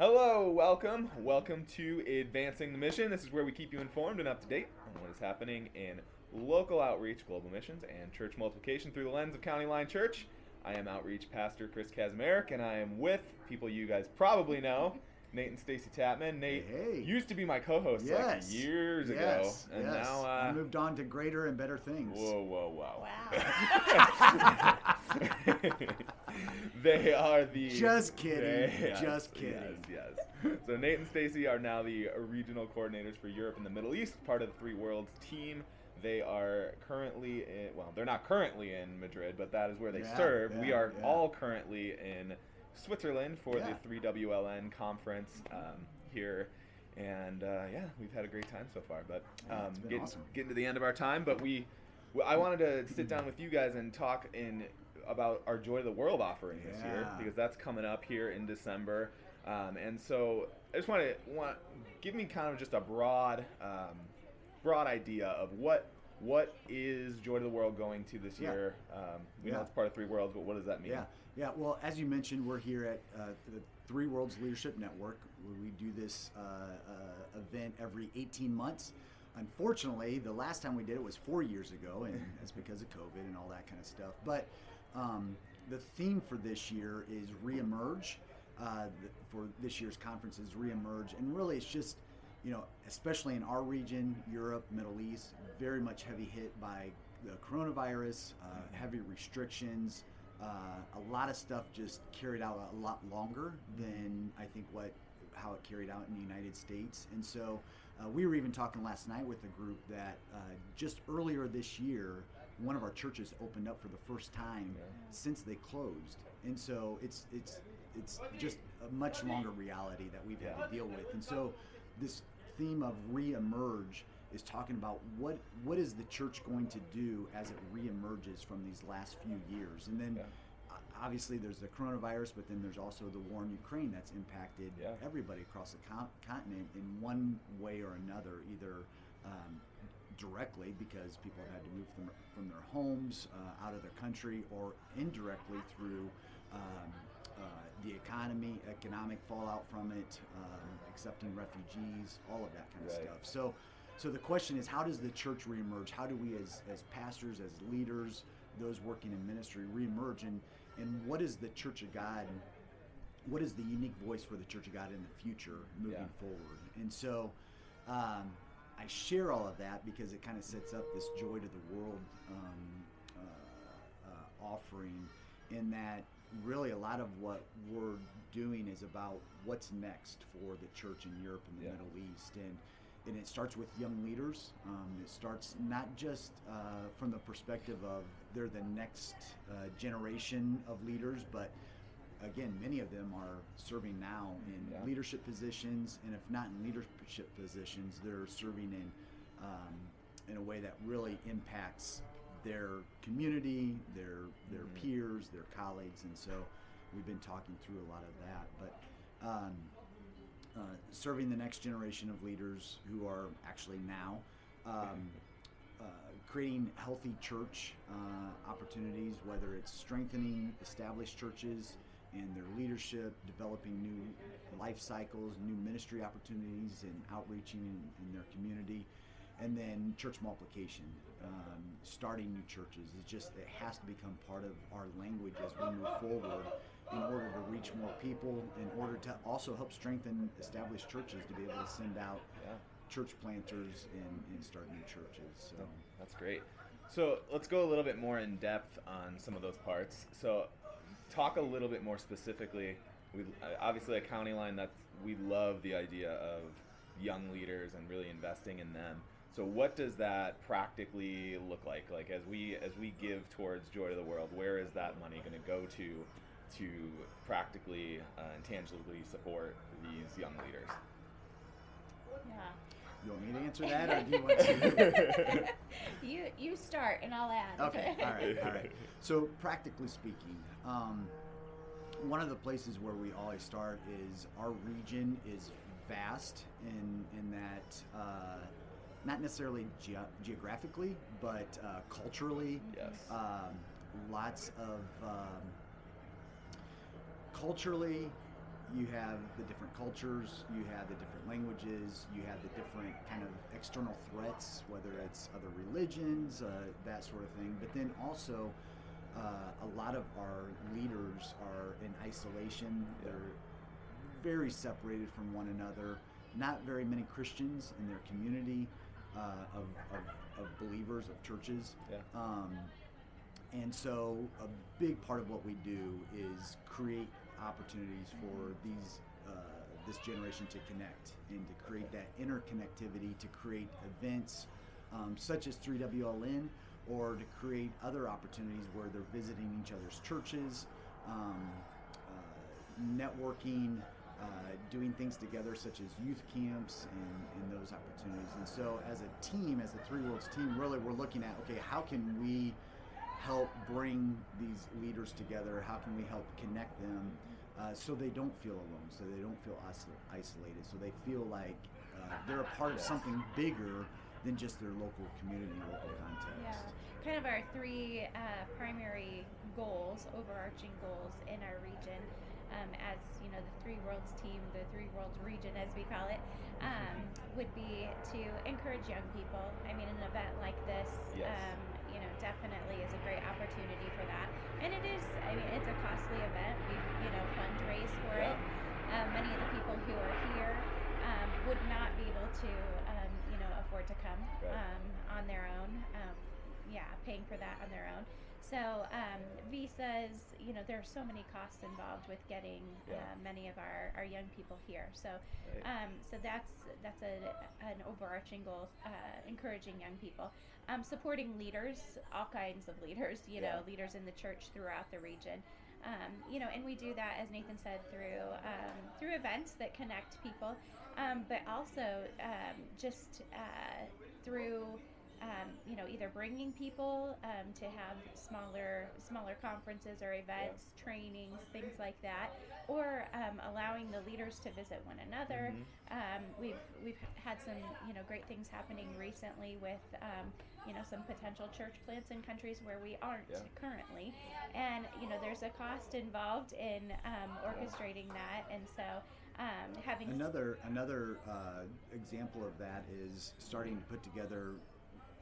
Hello, welcome. Welcome to Advancing the Mission. This is where we keep you informed and up to date on what is happening in local outreach, global missions, and church multiplication through the lens of County Line Church. I am Outreach Pastor Chris Kazmarek, and I am with people you guys probably know, Nate and Stacy Tatman. Nate Hey, hey. used to be my co-host Yes. like years ago, and yes. now I uh, moved on to greater and better things. Whoa, whoa, whoa. Wow. they are the. Just kidding, They- just kidding. Yes, yes. So Nate and Stacy are now the regional coordinators for Europe and the Middle East, part of the Three Worlds team. They are currently in, well, they're not currently in Madrid, but that is where they Yeah, serve. we are yeah. all currently in Switzerland for Yeah. the 3WLN conference um, here. And uh, yeah, we've had a great time so far. But um, it's getting, awesome. getting to the end of our time, but we, I wanted to sit down with you guys and talk in about our Joy to the World offering this year because that's coming up here in December. Um, and so I just want to want give me kind of just a broad, um, broad idea of what what is Joy to the World going to this Yeah. year. Um, we know it's part of Three Worlds, but what does that mean? Yeah, yeah. Well, as you mentioned, we're here at uh, the Three Worlds Leadership Network, where we do this uh, uh, event every 18 months. Unfortunately, the last time we did it was four years ago, and that's because of COVID and all that kind of stuff. But um, the theme for this year is reemerge. Uh, for this year's conference is reemerge, and really, it's just you know, especially in our region, Europe, Middle East, very much heavy hit by the coronavirus, uh, heavy restrictions, uh, a lot of stuff just carried out a lot longer than I think what how it carried out in the United States. And so uh, we were even talking last night with a group that uh, just earlier this year, one of our churches opened up for the first time Yeah. since they closed. And so it's it's it's just a much longer reality that we've had to deal with. And so this theme of re-emerge is talking about what what is the church going to do as it re-emerges from these last few years and then Yeah. obviously there's the coronavirus but then there's also the war in ukraine that's impacted Yeah. everybody across the con- continent in one way or another either um, directly because people have had to move from, from their homes uh, out of their country or indirectly through um, uh, the economy, economic fallout from it, um, accepting refugees, all of that kind of Right. stuff. So, so the question is, how does the church reemerge? How do we, as as pastors, as leaders, those working in ministry, reemerge? And and what is the Church of God? What is the unique voice for the Church of God in the future, moving Yeah. forward? And so, um, I share all of that because it kind of sets up this joy to the world um, uh, uh, offering. In that, really, a lot of what we're doing is about what's next for the church in Europe and the Yeah. Middle East, and and it starts with young leaders. Um, it starts not just uh, from the perspective of they're the next uh, generation of leaders, but again, many of them are serving now in Yeah. leadership positions, and if not in leadership positions, they're serving in um, in a way that really impacts their community, their their Mhm. peers, their colleagues, and so we've been talking through a lot of that. But um, uh, serving the next generation of leaders who are actually now. Um, uh, creating healthy church uh, opportunities, whether it's strengthening established churches and their leadership, developing new life cycles, new ministry opportunities, and outreaching in, in their community, and then church multiplication, um, starting new churches. It's just it has to become part of our language as we move forward in order to reach more people, in order to also help strengthen established churches to be able to send out Yeah. church planters and, and start new churches. So That's great. So let's go a little bit more in depth on some of those parts. So talk a little bit more specifically. We uh, obviously at County Line that we love the idea of young leaders and really investing in them. So what does that practically look like? Like as we as we give towards Joy to the World, where is that money going to go to to practically uh, and tangibly support these young leaders? Yeah. You want me to answer that, or do you want to? you you start and I'll add. okay, all right, all right. So practically speaking, um, one of the places where we always start is our region is vast in in that uh, not necessarily ge- geographically, but uh, culturally. Yes. Um, lots of um, culturally, you have the different cultures, you have the different languages, you have the different kind of external threats, whether it's other religions, uh, that sort of thing. But then also, uh, a lot of our leaders are in isolation. Yeah. They're very separated from one another. Not very many Christians in their community uh, of, of, of believers, of churches. Yeah. Um, and so, a big part of what we do is create opportunities for these uh, this generation to connect and to create that interconnectivity, to create events um, such as 3WLN, or to create other opportunities where they're visiting each other's churches, um, uh, networking, uh, doing things together such as youth camps and, and those opportunities. And so, as a team, as the Three Worlds team, really we're looking at okay, how can we help bring these leaders together? How can we help connect them uh, so they don't feel alone, so they don't feel isolated, so they feel like uh, they're a part of something bigger than just their local community, local context. Yeah, kind of our three uh, primary goals, overarching goals in our region, um, as you know, the Three Worlds team, the Three Worlds region, as we call it, um, would be to encourage young people. I mean, an event like this, Yes. um, you know, definitely is a great opportunity for that. And it is, I mean, it's a costly event. We, you know, fundraise for Yeah. it. Um, many of the people who are here um, would not be able to, um, you know, afford to come Right. um, on their own. Um, yeah, paying for that on their own. So um, visas, you know, there are so many costs involved with getting Yeah. uh, many of our, our young people here. So, Right. um, so that's that's a, an overarching goal, uh, encouraging young people, um, supporting leaders, all kinds of leaders, you know, leaders in the church throughout the region. Um, you know, and we do that, as Nathan said, through um, through events that connect people, um, but also um, just uh, through um, you know either bringing people um, to have smaller smaller conferences or events, trainings, things like that, or um, allowing the leaders to visit one another. Mhm. Um, we've we've had some you know great things happening recently with um, you know some potential church plants in countries where we aren't Yeah. currently, and you know there's a cost involved in um, orchestrating that, and so um, having Another another uh, example of that is starting to put together.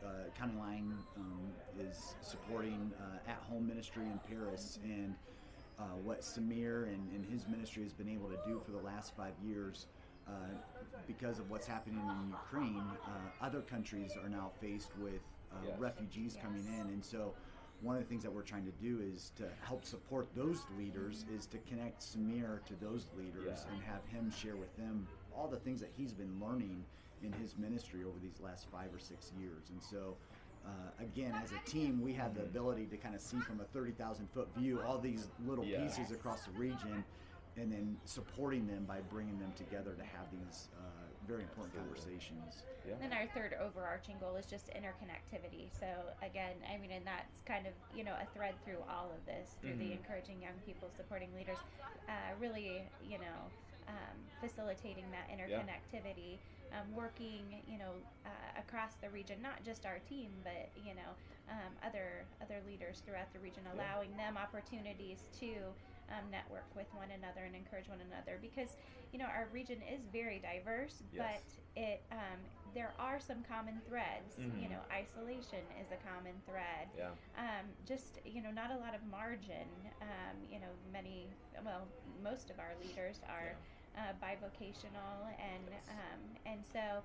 Uh, County Line um, is supporting uh, at-home ministry in Paris, and uh, what Samir and, and his ministry has been able to do for the last five years, uh, because of what's happening in Ukraine, uh, other countries are now faced with uh, Yes. refugees coming in, and so one of the things that we're trying to do is to help support those leaders is to connect Samir to those leaders Yeah. and have him share with them all the things that he's been learning in his ministry over these last five or six years. And so, uh, again, as a team, we have the Mhm. ability to kind of see from a 30,000 foot view all these little Yeah. pieces across the region and then supporting them by bringing them together to have these uh, very important Absolutely. conversations. Yeah. Then our third overarching goal is just interconnectivity. So again, I mean, and that's kind of you know a thread through all of this, through the Mhm. encouraging young people, supporting leaders, uh, really you know um, facilitating that interconnectivity, um, working you know uh, across the region, not just our team, but you know um, other other leaders throughout the region, Yeah. allowing them opportunities to. Um, network with one another and encourage one another because you know our region is very diverse, Yes. but it um, there are some common threads. You Mhm. know, isolation is a common thread. Yeah. Um, just you know, not a lot of margin. Um, you know, many well, most of our leaders are uh, bivocational, and um, and so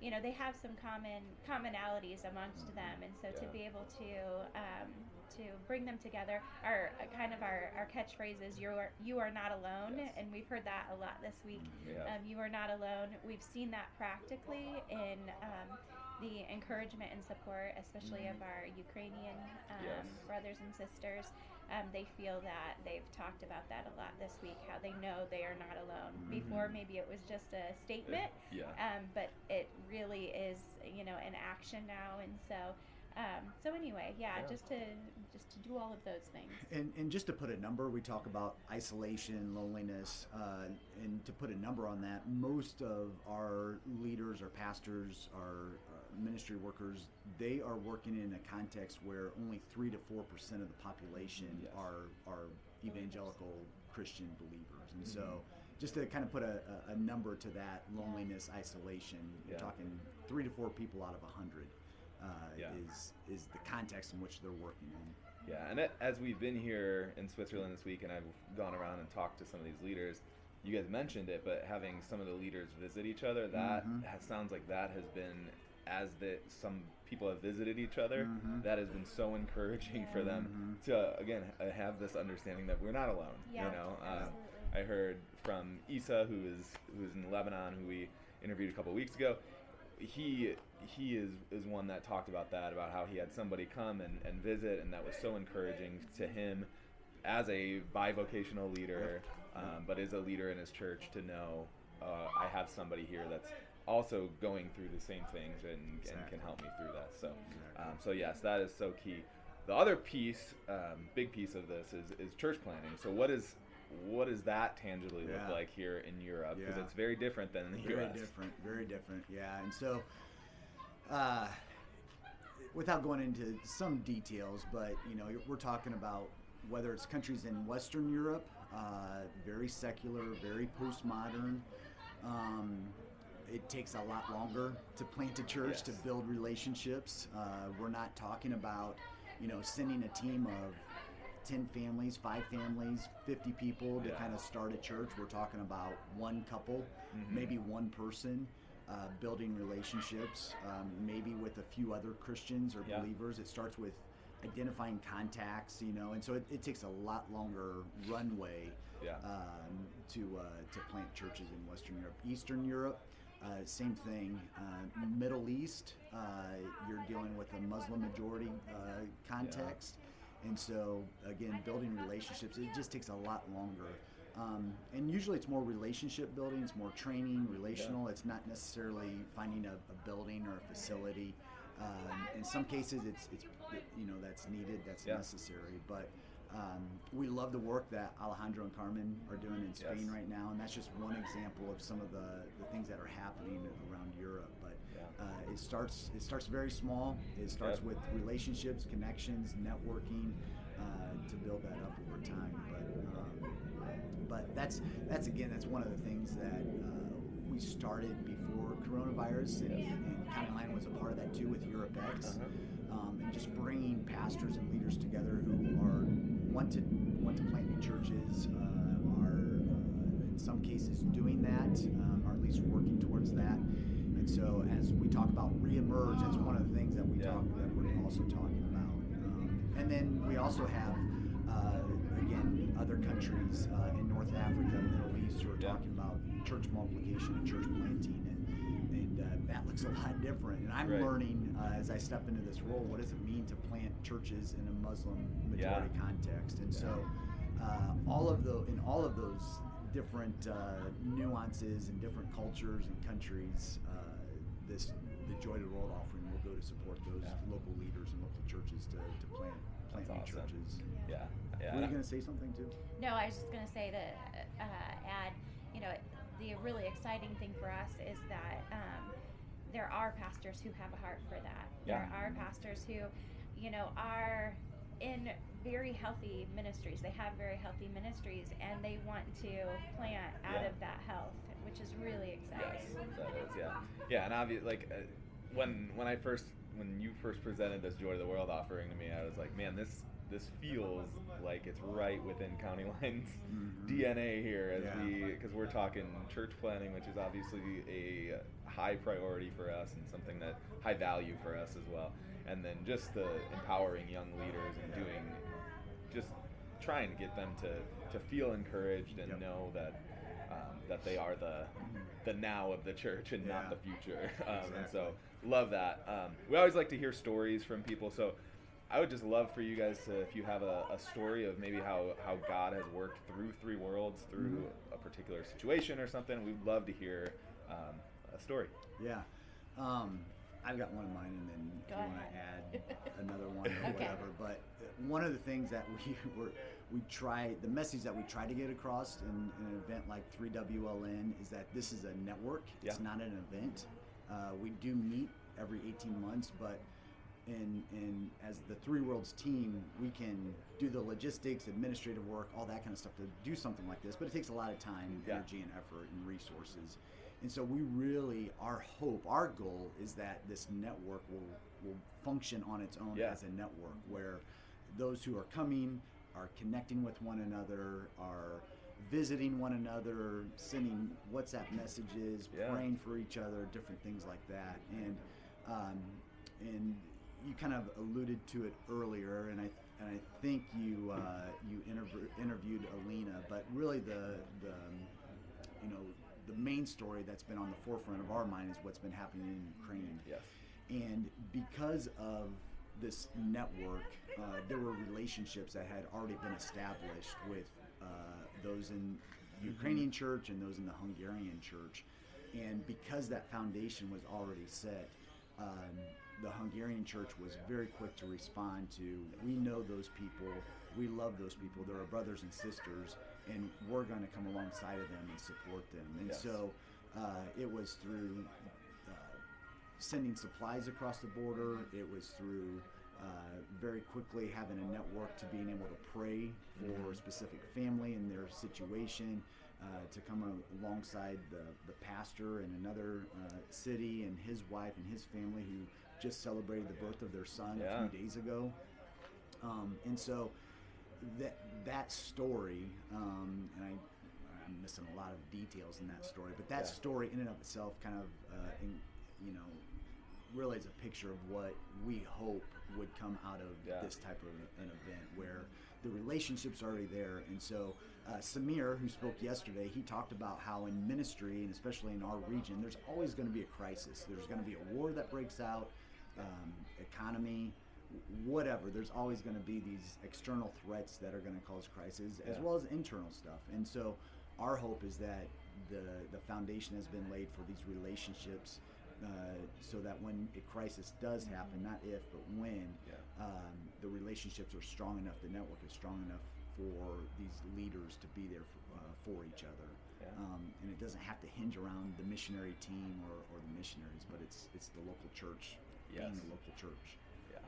you know they have some common commonalities amongst them, and so to be able to um, to bring them together, our uh, kind of our, our catchphrase is "you are you are not alone," Yes. and we've heard that a lot this week. Yeah. Um, you are not alone. We've seen that practically in um, the encouragement and support, especially of our Ukrainian um, Yes. brothers and sisters. Um, they feel that they've talked about that a lot this week, how they know they are not alone. Before, Mhm. maybe it was just a statement, yeah. um, but it really is, you know, an action now. And so, um, so anyway, yeah, Yeah. just to just to do all of those things. And, and just to put a number, we talk about isolation, loneliness, uh, and to put a number on that, most of our leaders, our pastors, our uh, ministry workers, they are working in a context where only three to four percent of the population Yes. are are evangelical Christian believers, and so just to kind of put a, a, a number to that loneliness, isolation, you're talking three to four people out of a hundred. Uh, Yeah. is is the context in which they're working in. Yeah, and it, as we've been here in Switzerland this week, and I've gone around and talked to some of these leaders, you guys mentioned it, but having some of the leaders visit each other, that Mhm. has, sounds like that has been as that some people have visited each other. Mhm. That has been so encouraging for them Mhm. to again have this understanding that we're not alone. Yeah, you know, uh. I heard from Isa, who is who's in Lebanon, who we interviewed a couple weeks ago. He he is is one that talked about that about how he had somebody come and, and visit, and that was so encouraging to him as a bivocational leader, um, but is a leader in his church to know uh, I have somebody here that's also going through the same things and, and can help me through that. So, Exactly. um, so yes, that is so key. The other piece, um, big piece of this is, is church planting. So what is what does that tangibly look like here in Europe? Because Yeah. it's very different than in the very U.S. different very different yeah and so uh, without going into some details but you know we're talking about whether it's countries in western europe uh, very secular very postmodern um, it takes a lot longer to plant a church to build relationships uh, we're not talking about you know sending a team of 10 families, five families, 50 people to Yeah. kind of start a church. We're talking about one couple, Mhm. maybe one person, uh, building relationships, um, maybe with a few other Christians or Yeah. believers. It starts with identifying contacts, you know, and so it, it takes a lot longer runway Yeah. um, to uh, to plant churches in Western Europe. Eastern Europe, uh, same thing. Uh, Middle East, uh, you're dealing with a Muslim majority uh, context, and so again, building relationships it just takes a lot longer. Um, and usually it's more relationship building, it's more training, relational. It's not necessarily finding a, a building or a facility. Um, in some cases, it's it's you know that's needed, that's Yeah. necessary. But um, we love the work that Alejandro and Carmen are doing in Spain Yes. right now, and that's just one example of some of the, the things that are happening around Europe. But uh, it starts it starts very small. It starts Yep. with relationships, connections, networking uh, to build that up over time. But um, but that's that's again that's one of the things that uh, we started before coronavirus, and, and County Line was a part of that too with EuropeX, Uh-huh. um, and just bringing pastors and leaders together who are want to want to plant new churches, uh, are uh, in some cases doing that, um, or at least working towards that. And so, as we talk about reemerge, that's one of the things that we Yeah. talk that we're also talking about. Um, and then we also have, uh, again, other countries uh, in North Africa, and the Middle East, who are Yeah. talking about church multiplication and church planting, and and uh, that looks a lot different. And I'm Right. learning uh, as I step into this role, what does it mean to plant churches in a Muslim majority Yeah. context? And so, uh, all of the in all of those different uh, nuances and different cultures and countries, uh, this the Joy to the World offering will go to support those Yeah. local leaders and local churches to, to plant plant That's new awesome. churches. Yeah. Yeah. Were you going to say something too? No, I was just going to say that, uh, add, you know, the really exciting thing for us is that um, there are pastors who have a heart for that. Yeah. There are pastors who, you know, are in very healthy ministries. They have very healthy ministries and they want to plant out Yeah. of that health, which is really exciting. Yes, that is, yeah, yeah, and obviously, like uh, when when I first when you first presented this Joy to the World offering to me, I was like, man, this this feels like it's right within County Lines Mhm. DNA here, as Yeah. we because we're talking church planting, which is obviously a high priority for us and something that high value for us as well, and then just the empowering young leaders and doing just trying to get them to, to feel encouraged and Yep. know that um, that they are the the now of the church and not the future. Um, And so love that. Um, we always like to hear stories from people. So I would just love for you guys to, if you have a, a story of maybe how, how God has worked through Three Worlds, through Mhm. a particular situation or something, we'd love to hear um, a story. Yeah. Um, I've got one of mine, and then if you want to add another one or Okay. whatever. But uh, one of the things that we were, we try, the message that we try to get across in, in an event like 3WLN is that this is a network. It's not an event. Uh, we do meet every 18 months, but and and as the Three Worlds team, we can do the logistics, administrative work, all that kind of stuff to do something like this. But it takes a lot of time, Yeah. energy, and effort and resources. And so we really, our hope, our goal is that this network will will function on its own Yeah. as a network where those who are coming are connecting with one another, are visiting one another, sending WhatsApp messages, Yeah. praying for each other, different things like that. And um, and you kind of alluded to it earlier, and I and I think you uh, you interv- interviewed Alina, but really the the um, you know the main story that's been on the forefront of our mind is what's been happening in Ukraine. Yes. And because of this network, uh, there were relationships that had already been established with uh, those in the Ukrainian church and those in the Hungarian church. And because that foundation was already set, um, the Hungarian church was very quick to respond to we know those people, we love those people, they're our brothers and sisters, and we're going to come alongside of them and support them. And Yes. so uh, it was through uh, sending supplies across the border. It was through uh, very quickly having a network to being able to pray for a specific family and their situation, uh, to come alongside the, the pastor in another uh, city and his wife and his family who just celebrated the birth of their son Yeah. a few days ago. Um, and so that that story, um, and I, I'm missing a lot of details in that story, but that Yeah. story in and of itself kind of, uh, in, you know, really is a picture of what we hope would come out of Yeah. this type of an event where the relationship's are already there. And so uh, Samir, who spoke yesterday, he talked about how in ministry, and especially in our region, there's always going to be a crisis. There's going to be a war that breaks out, um, economy, whatever. There's always going to be these external threats that are going to cause crisis, as well as internal stuff. And so our hope is that the the foundation has been laid for these relationships. Uh, so that when a crisis does happen, not if but when, Yeah. um, the relationships are strong enough, the network is strong enough for these leaders to be there for, uh, for each other. Yeah. Um, and it doesn't have to hinge around the missionary team or, or the missionaries, but it's it's the local church being Yes. the local church. Yeah.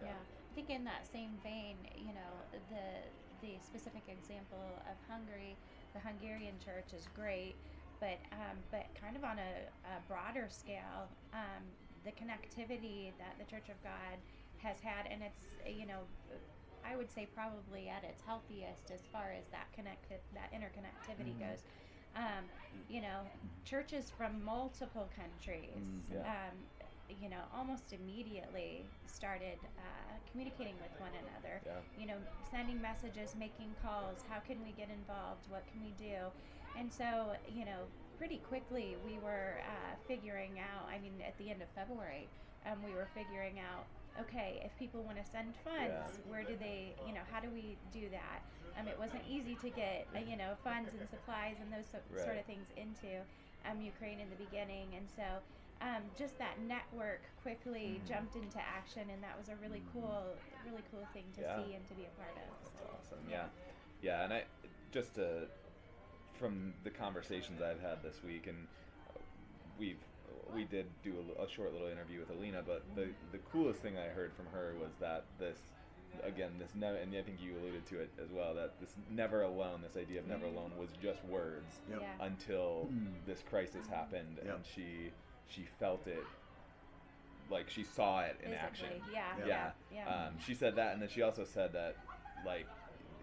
Yeah. yeah. I think in that same vein, you know, the the specific example of Hungary, the Hungarian church is great, but um, but kind of on a, a broader scale, um, the connectivity that the Church of God has had, and it's you know, I would say probably at its healthiest as far as that connect that interconnectivity Mhm. goes. Um, you know, churches from multiple countries, Mm, yeah. um, you know, almost immediately started uh, communicating with one another. Yeah. You know, sending messages, making calls. How can we get involved? What can we do? And so, you know, pretty quickly we were uh, figuring out. I mean, at the end of February, um, we were figuring out. Okay, if people want to send funds, Yeah. where do they? You know, how do we do that? Um, it wasn't easy to get uh, you know funds and supplies and those so, sort of things into um, Ukraine in the beginning, and so um, just that network quickly Mhm. jumped into action, and that was a really cool, really cool thing to Yeah. see and to be a part of. That's awesome. Yeah, yeah, and I just to from the conversations I've had this week, and we've we did do a, a short little interview with Alina, but the the coolest thing I heard from her was that this again this never and I think you alluded to it as well that this never alone this idea of never alone was just words Yep. Yeah. until Mm. this crisis happened Yep. and she she felt it like she saw it in action yeah, Yeah. yeah, yeah. yeah. Um, she said that, and then she also said that, like,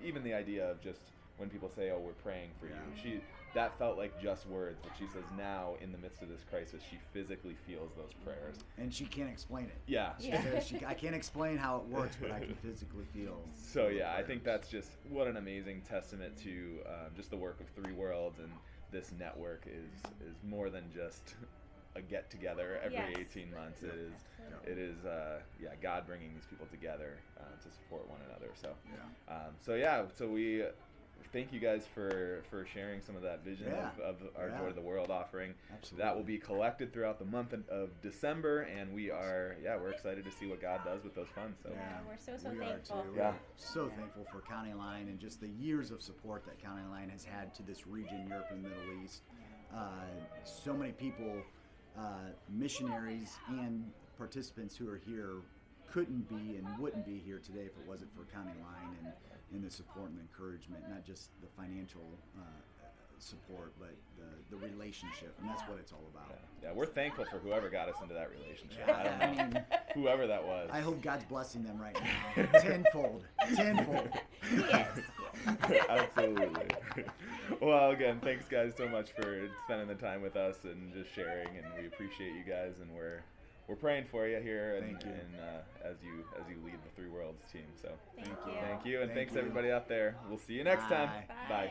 even the idea of just when people say, "Oh, we're praying for Yeah. you," she that felt like just words, but she says now, in the midst of this crisis, she physically feels those prayers. And she can't explain it. Yeah. She Yeah. says she, I can't explain how it works, but I can physically feel. So feel the yeah, I think that's just what an amazing testament to um, just the work of Three Worlds and this network is is more than just a get together every Yes. 18 months. It is Absolutely. it is uh, yeah God bringing these people together uh, to support one another. So Yeah. um, so yeah, so we thank you guys for for sharing some of that vision Yeah. of, of our Yeah. Joy to the World offering. Absolutely. That will be collected throughout the month of- of December, and we are yeah we're excited to see what God does with those funds. So Yeah, we're so, so we thankful. Are too. Yeah. We're so Yeah. thankful for County Line and just the years of support that County Line has had to this region, Europe and Middle East. Uh, so many people, uh, missionaries and participants who are here couldn't be and wouldn't be here today if it wasn't for County Line and, and the support and the encouragement, not just the financial uh, support, but the, the relationship, and that's what it's all about. Yeah, we're thankful for whoever got us into that relationship. Yeah, I don't I mean, whoever that was. I hope God's blessing them right now, tenfold, tenfold. Yes. Absolutely. well, again, thanks guys so much for spending the time with us and just sharing, and we appreciate you guys, and we're we're praying for you here, and, Thank you. and uh, as you as you lead the Three Worlds team. So Thank Thank you. you. thank you, and Thank thanks you. everybody out there. We'll see you next time. Bye. Bye.